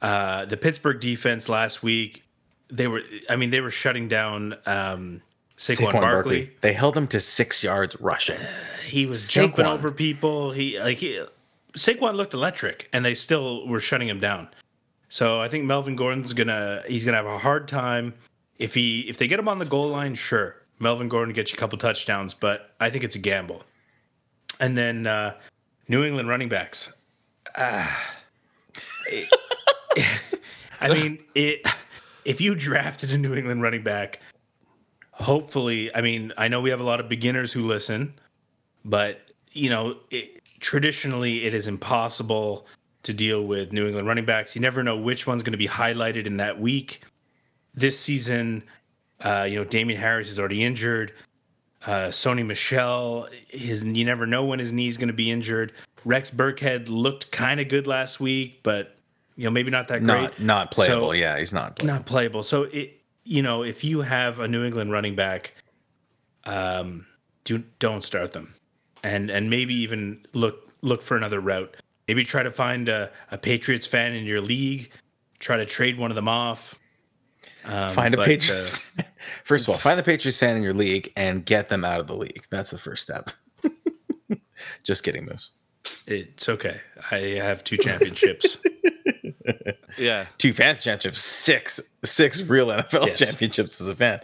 Uh, the Pittsburgh defense last week. They were. I mean, they were shutting down um, Saquon, Barkley. They held him to six yards rushing. He was jumping over people. He like he, Saquon looked electric, and they still were shutting him down. So I think Melvin Gordon's gonna he's gonna have a hard time if he if they get him on the goal line. Sure, Melvin Gordon gets you a couple touchdowns, but I think it's a gamble. And then uh, New England running backs. Ah. I mean it. If you drafted a New England running back, hopefully, I mean, I know we have a lot of beginners who listen, but you know, it, traditionally, it is impossible to deal with New England running backs. You never know which one's going to be highlighted in that week. This season, uh, you know, Damien Harris is already injured. Uh, Sony Michel, his you never know when his knee's going to be injured. Rex Burkhead looked kind of good last week, but you know maybe not that great. Not not playable. So- yeah, he's not. Playable. not playable. So it, you know, if you have a New England running back, um, do don't start them, and and maybe even look look for another route. Maybe try to find a, a Patriots fan in your league. Try to trade one of them off. Um, Find a but, Patriots. uh, first of all, find the Patriots fan in your league and get them out of the league. That's the first step. Just kidding, Moose. it's okay. I have two championships. Yeah. Two fans championships, six six real NFL Yes. championships as a fan.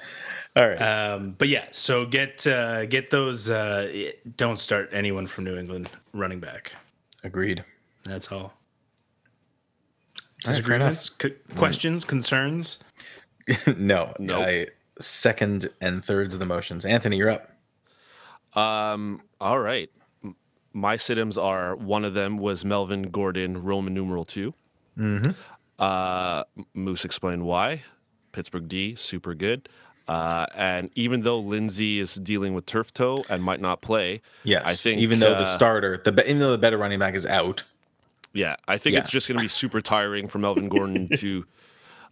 All right. um, but yeah, so get uh, get those. Uh, don't start anyone from New England running back. Agreed. That's all. All right, fair enough. Disagreements, C- questions, concerns. no, No. I second and thirds of the motions. Anthony, you're up. Um. All right. My sit-ins are one of them was Melvin Gordon, Roman numeral 2 Mm-hmm. Uh, Moose explained why. Pittsburgh D, super good. Uh, and even though Lindsay is dealing with turf toe and might not play, Yes. I think even though uh, the starter, the even though the better running back is out, Yeah, I think Yeah. it's just going to be super tiring for Melvin Gordon to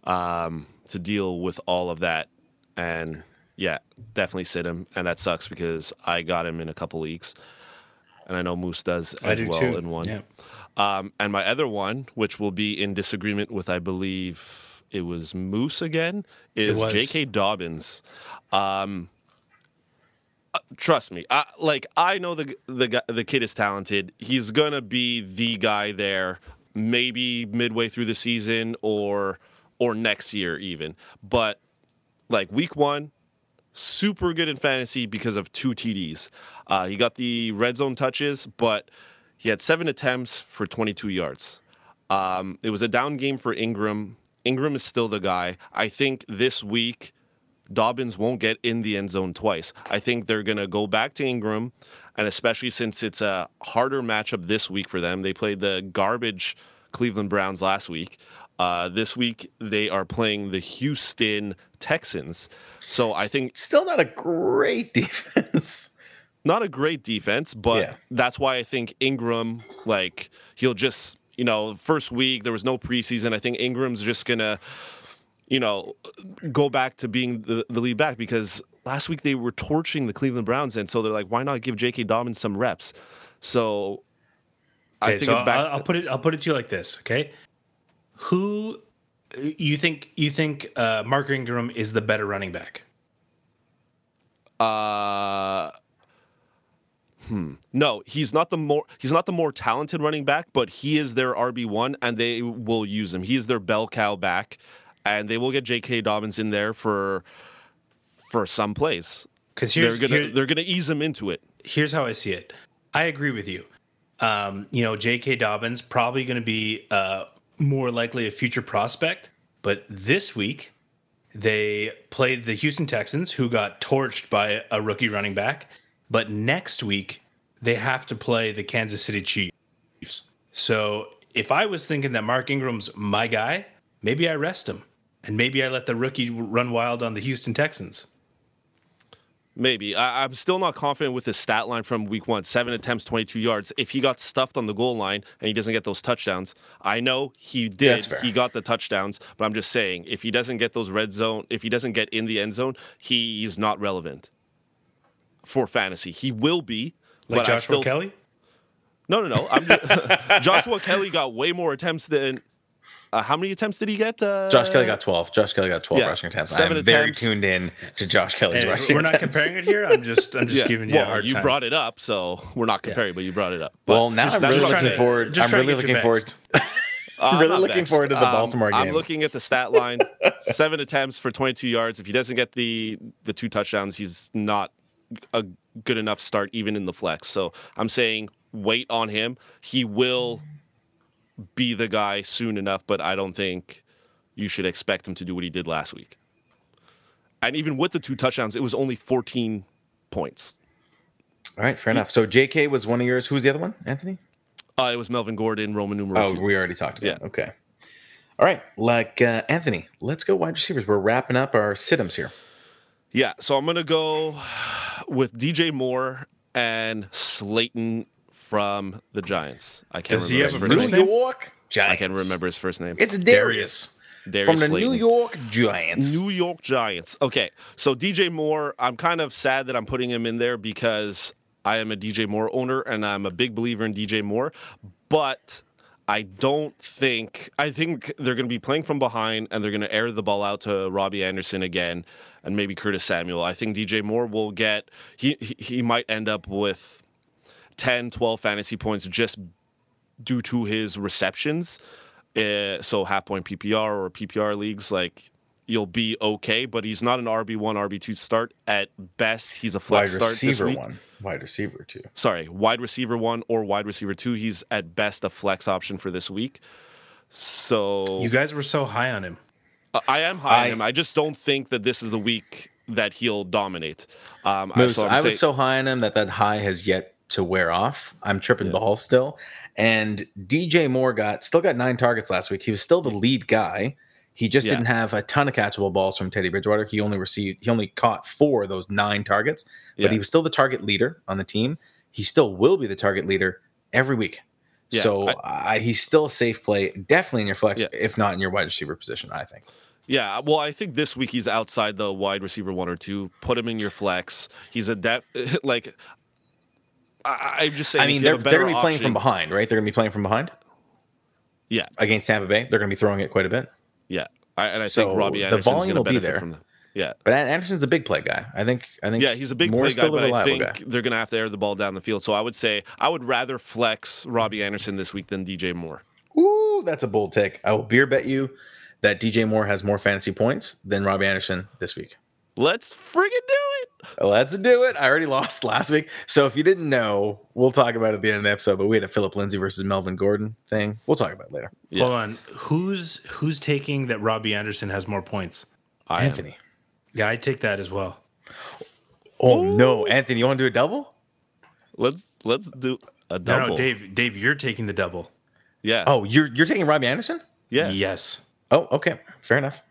um, to deal with all of that, and yeah, definitely sit him, and that sucks because I got him in a couple leagues, and I know Moose does as do well too. in one. Yeah. Um, and my other one, which will be in disagreement with, I believe it was Moose again, is. J.K. Dobbins. Um, trust me, I, like I know the the the kid is talented. He's gonna be the guy there, maybe midway through the season or or next year even. But like week one, super good in fantasy because of two TDs. Uh, he got the red zone touches, but he had seven attempts for 22 yards. Um, it was a down game for Ingram. Ingram is still the guy. I think this week Dobbins won't get in the end zone twice. I think they're going to go back to Ingram, and especially since it's a harder matchup this week for them. They played the garbage Cleveland Browns last week. Uh, this week they are playing the Houston Texans. So I think still not a great defense. not a great defense, but Yeah. that's why I think Ingram, like, he'll just, you know, first week, there was no preseason. I think Ingram's just going to, you know, go back to being the, the lead back because last week they were torching the Cleveland Browns. And so they're like, why not give J.K. Dobbins some reps? So I think so it's back. I'll, to- I'll put it. I'll put it to you like this. Okay, who you think you think uh, Mark Ingram is the better running back? Uh, hmm. No, he's not the more he's not the more talented running back, but he is their RB one, and they will use him. He is their bell cow back, and they will get J.K. Dobbins in there for for some plays. Because They're gonna here- they're gonna ease him into it. here's how I see it. I agree with you. Um, you know, J.K. Dobbins probably going to be uh, more likely a future prospect, but this week they played the Houston Texans, who got torched by a rookie running back. But next week they have to play the Kansas City Chiefs. So if I was thinking that Mark Ingram's my guy, maybe I rest him. And maybe I let the rookie run wild on the Houston Texans. Maybe. I, am still not confident with his stat line from week one seven attempts, 22 yards. If he got stuffed on the goal line and he doesn't get those touchdowns, I know he did. He got the touchdowns, but I'm just saying, if he doesn't get those red zone, if he doesn't get in the end zone, he he's not relevant for fantasy. He will be. Like Joshua still, Kelley? No, no, no. Just, Joshua Kelley got way more attempts than uh, how many attempts did he get? Uh, Josh Kelley got 12. Josh Kelley got 12 yeah, rushing attempts. I'm attempts. very tuned in to Josh Kelley's hey, rushing We're not comparing it here. I'm just I'm just yeah. giving you well, a hard time. you time. brought it up, so we're not comparing, yeah. but you brought it up. But well, now I'm really looking to, forward. I'm really looking forward. I'm really looking vexed. forward to the um, Baltimore game. I'm looking at the stat line: seven attempts for 22 yards. If he doesn't get the the two touchdowns, he's not a good enough start even in the flex. So I'm saying wait on him. He will be the guy soon enough, but I don't think you should expect him to do what he did last week. And even with the two touchdowns, it was only 14 points. All right, fair enough. So JK was one of yours. Who's the other one, Anthony? Uh, it was Melvin Gordon, Roman numeral Oh, two. we already talked about yeah. it. Okay. All right, like uh, Anthony, let's go wide receivers. We're wrapping up our situms here. Yeah, so I'm going to go with DJ Moore and Slayton from the Giants. I can't Does remember he have a New York Giants. I can't remember his first name. It's Darius. Darius from the Slayton. New York Giants. New York Giants. Okay, so DJ Moore, I'm kind of sad that I'm putting him in there because I am a DJ Moore owner and I'm a big believer in DJ Moore, but I don't think I think they're going to be playing from behind and they're going to air the ball out to Robbie Anderson again and maybe Curtis Samuel. I think DJ Moore will get he he, he might end up with 10, 12 fantasy points just due to his receptions. Uh, so half point PPR or PPR leagues, like you'll be okay, but he's not an RB one, RB two start. At best, he's a flex wide receiver one, wide receiver two. Sorry, wide receiver one or wide receiver two. He's at best a flex option for this week. So you guys were so high on him. I am high I, on him. I just don't think that this is the week that he'll dominate. Um, Moose, I, so I was so high on him that that high has yet to wear off. I'm tripping yeah. balls still. And DJ Moore got still got nine targets last week. He was still the lead guy. He just yeah. didn't have a ton of catchable balls from Teddy Bridgewater. He only received he only caught four of those nine targets, but yeah. he was still the target leader on the team. He still will be the target leader every week. Yeah, so I, I, he's still a safe play, definitely in your flex, if not in your wide receiver position. I think. Yeah, well, I think this week he's outside the wide receiver one or two. Put him in your flex. He's a depth like I, am just saying. I mean, they're, they're going to be playing from behind, right? They're going to be playing from behind. Yeah, against Tampa Bay, they're going to be throwing it quite a bit. Yeah, I, and I so think Robbie Anderson's the volume will be there. From the, yeah, but Anderson's a big play guy. I think. I think. Yeah, he's a big play guy, but I think guy. they're going to have to air the ball down the field. So I would say I would rather flex Robbie Anderson this week than DJ Moore. Ooh, that's a bold take. I will beer bet you that DJ Moore has more fantasy points than Robbie Anderson this week. Let's friggin' do it. Let's do it. I already lost last week. So if you didn't know, we'll talk about it at the end of the episode. But we had a Phillip Lindsay versus Melvin Gordon thing. We'll talk about it later. Yeah. Hold on. Who's who's taking that Robbie Anderson has more points? I Anthony. Am. Yeah, I take that as well. Oh Ooh. no, Anthony, you want to do a double? Let's let's do a double. No, no, Dave, Dave, you're taking the double. Yeah. Oh, you're you're taking Robbie Anderson? Yeah. Yes. Oh, okay. Fair enough.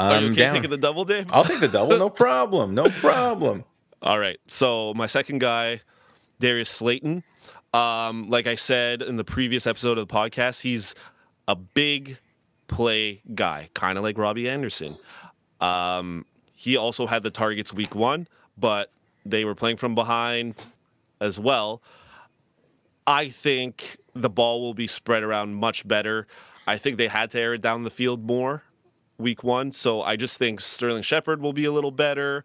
I'm Are you okay down. taking the double, Dave? I'll take the double. No problem. No problem. All right. So my second guy, Darius Slayton. Um, like I said in the previous episode of the podcast, he's a big play guy, kind of like Robbie Anderson. Um, he also had the targets week one, but they were playing from behind as well. I think the ball will be spread around much better. I think they had to air it down the field more week one. So I just think Sterling Shepard will be a little better.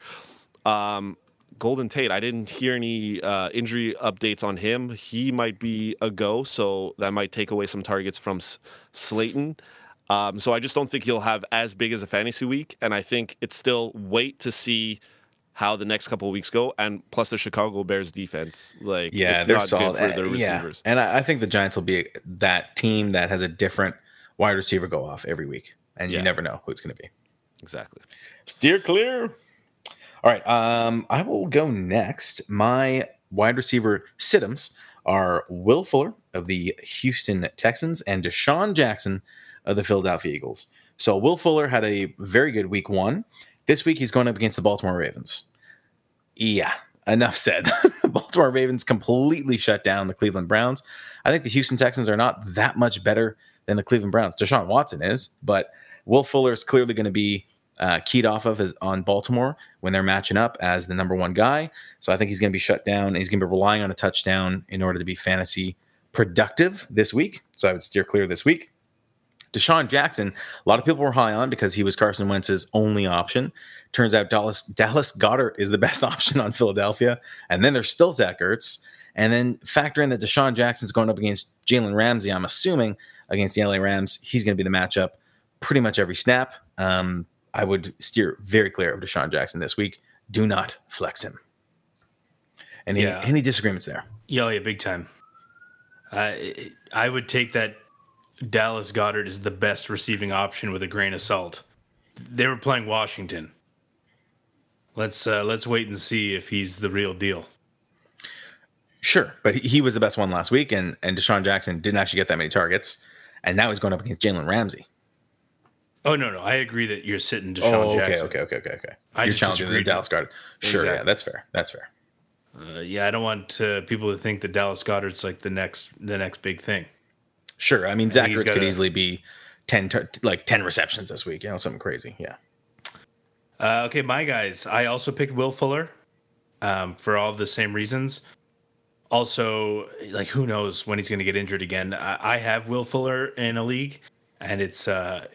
Um, Golden Tate, I didn't hear any uh, injury updates on him. He might be a go, so that might take away some targets from S- Slayton. Um, so I just don't think he'll have as big as a fantasy week, and I think it's still wait to see how the next couple of weeks go, and plus the Chicago Bears defense, like yeah, they're solid for their receivers. Yeah. And I think the Giants will be that team that has a different wide receiver go off every week and yeah. you never know who it's going to be. Exactly. Steer clear. All right. Um, I will go next. My wide receiver situms are Will Fuller of the Houston Texans and DeSean Jackson of the Philadelphia Eagles. So Will Fuller had a very good week one. This week he's going up against the Baltimore Ravens. Yeah, enough said. the Baltimore Ravens completely shut down the Cleveland Browns. I think the Houston Texans are not that much better than the Cleveland Browns. Deshaun Watson is, but Will Fuller is clearly going to be uh, keyed off of his, on Baltimore when they're matching up as the number one guy. So I think he's going to be shut down. and He's going to be relying on a touchdown in order to be fantasy productive this week. So I would steer clear this week. DeSean Jackson, a lot of people were high on because he was Carson Wentz's only option. Turns out Dallas Dallas Goedert is the best option on Philadelphia, and then there's still Zach Ertz, and then factor in that DeSean Jackson's going up against Jalen Ramsey. I'm assuming against the LA Rams, he's going to be the matchup pretty much every snap. Um, I would steer very clear of DeSean Jackson this week. Do not flex him. Any Yeah. any disagreements there? Yeah, yeah, big time. Uh, I would take that Dallas Goedert is the best receiving option with a grain of salt. They were playing Washington. Let's uh, let's wait and see if he's the real deal. Sure, but he, he was the best one last week, and and DeSean Jackson didn't actually get that many targets, and now he's going up against Jalen Ramsey. Oh no, no, I agree that you're sitting DeSean Oh, okay, Jackson. okay, okay, okay, okay. I You're challenging the. Dallas Goedert. Sure, yeah, that's fair. That's fair. Uh, yeah, I don't want uh, people to think that Dallas Goedert's like the next the next big thing. Sure, I mean Zach Ertz could gotta- easily be ten, tar- like ten receptions this week. You know, something crazy. Yeah. Uh, okay, my guys. I also picked Will Fuller um, for all the same reasons. Also, like who knows when he's going to get injured again? I, I have Will Fuller in a league, and it's uh,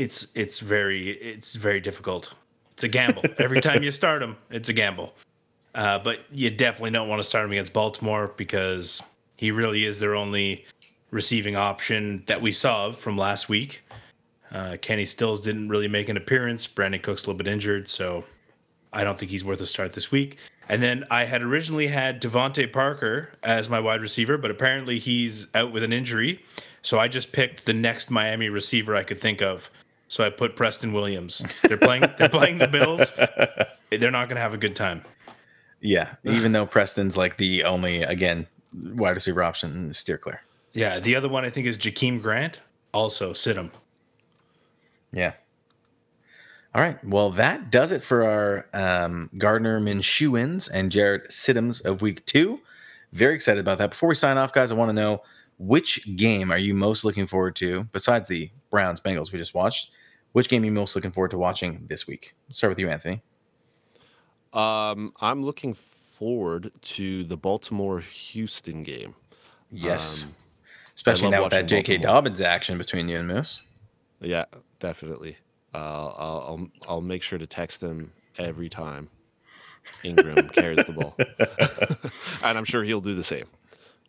it's it's very it's very difficult. It's a gamble. Every time you start him, it's a gamble. Uh, but you definitely don't want to start him against Baltimore because he really is their only receiving option that we saw from last week. Uh, Kenny Stills didn't really make an appearance. Brandin Cooks a little bit injured, so I don't think he's worth a start this week. And then I had originally had DeVante Parker as my wide receiver, but apparently he's out with an injury. So I just picked the next Miami receiver I could think of. So I put Preston Williams. They're playing. they're playing the Bills. They're not going to have a good time. Yeah, even though Preston's like the only again wide receiver option, steer clear. Yeah. The other one I think is Jakeem Grant. Also sit him. Yeah. All right. Well, that does it for our um, Gardner Minshewins and Jarrett Stidhams of week two. Very excited about that. Before we sign off, guys, I want to know which game are you most looking forward to besides the Browns Bengals we just watched? Which game are you most looking forward to watching this week? start with you, Anthony. Um, I'm looking forward to the Baltimore Houston game. Yes. Um, Especially now with that J.K. Baltimore. Dobbins action between you and Moose. Yeah, definitely. Uh, I'll, I'll I'll make sure to text him every time Ingram carries the ball, and I'm sure he'll do the same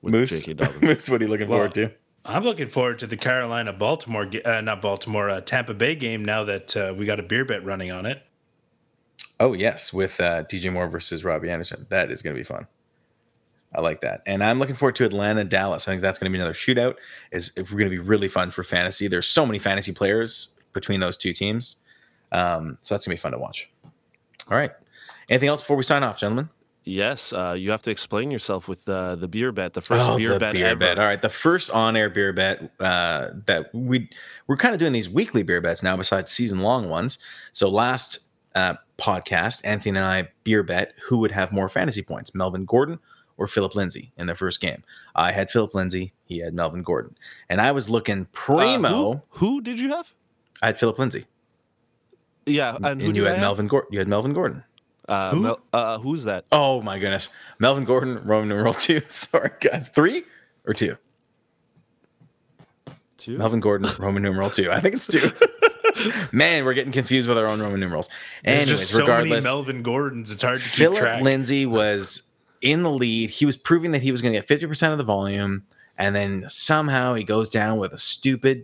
with Moose, J.K. Dobbins. Moose, what are you looking Well, forward to? I'm looking forward to the Carolina Baltimore, uh, not Baltimore, uh, Tampa Bay game now that uh, we got a beer bet running on it. Oh yes, with uh, DJ Moore versus Robbie Anderson. That is going to be fun. I like that, and I'm looking forward to Atlanta Dallas. I think that's going to be another shootout. Is if we're going to be really fun for fantasy. There's so many fantasy players between those two teams, um, so that's going to be fun to watch. All right. Anything else before we sign off, gentlemen? Yes, uh, you have to explain yourself with uh, the beer bet, the first beer Oh, the bet beer ever. bet. All right, the first on-air beer bet uh, that we we're kind of doing these weekly beer bets now, besides season-long ones. So last uh, podcast, Anthony and I beer bet who would have more fantasy points, Melvin Gordon or Phillip Lindsay in their first game. I had Phillip Lindsay, he had Melvin Gordon, and I was looking Uh, primo. who, who did you have? I had Phillip Lindsay, Yeah, and, and, who you had? Melvin Gordon. You had Melvin Gordon. Uh, Who? Mel- uh, who's that? Oh my goodness, Melvin Gordon, Roman numeral two. Sorry, guys, three or two. Two. Melvin Gordon, Roman numeral two. I think it's two. Man, we're getting confused with our own Roman numerals. There's Anyways, just so regardless, many Melvin Gordons, it's hard to keep Phillip track. Lindsay was in the lead. He was proving that he was going to get 50% of the volume. And then somehow he goes down with a stupid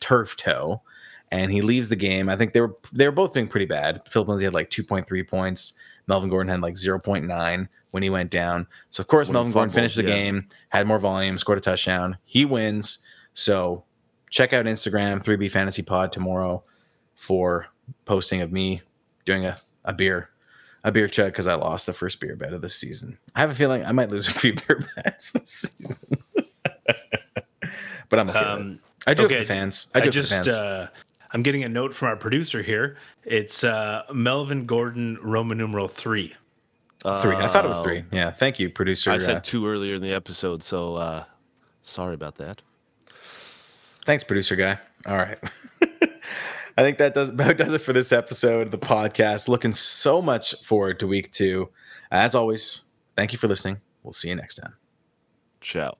turf toe and he leaves the game. I think they were they were both doing pretty bad. Phillip Lindsay had like 2.3 points. Melvin Gordon had like 0.9 when he went down. So of course When he Melvin Gordon finished the yeah. game, had more volume, scored a touchdown. He wins. So check out Instagram 3B Fantasy Pod tomorrow for posting of me doing a, a beer a beer chug because I lost the first beer bet of the season. I have a feeling I might lose a few beer bets this season, but I'm okay. it. Um, I do okay, it for the fans. I do it just, for the fans. uh, I'm getting a note from our producer here. It's uh, Melvin Gordon, Roman numeral three. three. I thought it was Uh, three. Yeah. Thank you, producer. I said uh, two earlier in the episode, so uh, sorry about that. Thanks, producer guy. All right. I think that does about does it for this episode of the podcast. Looking so much forward to week two. As always, thank you for listening. We'll see you next time. Ciao.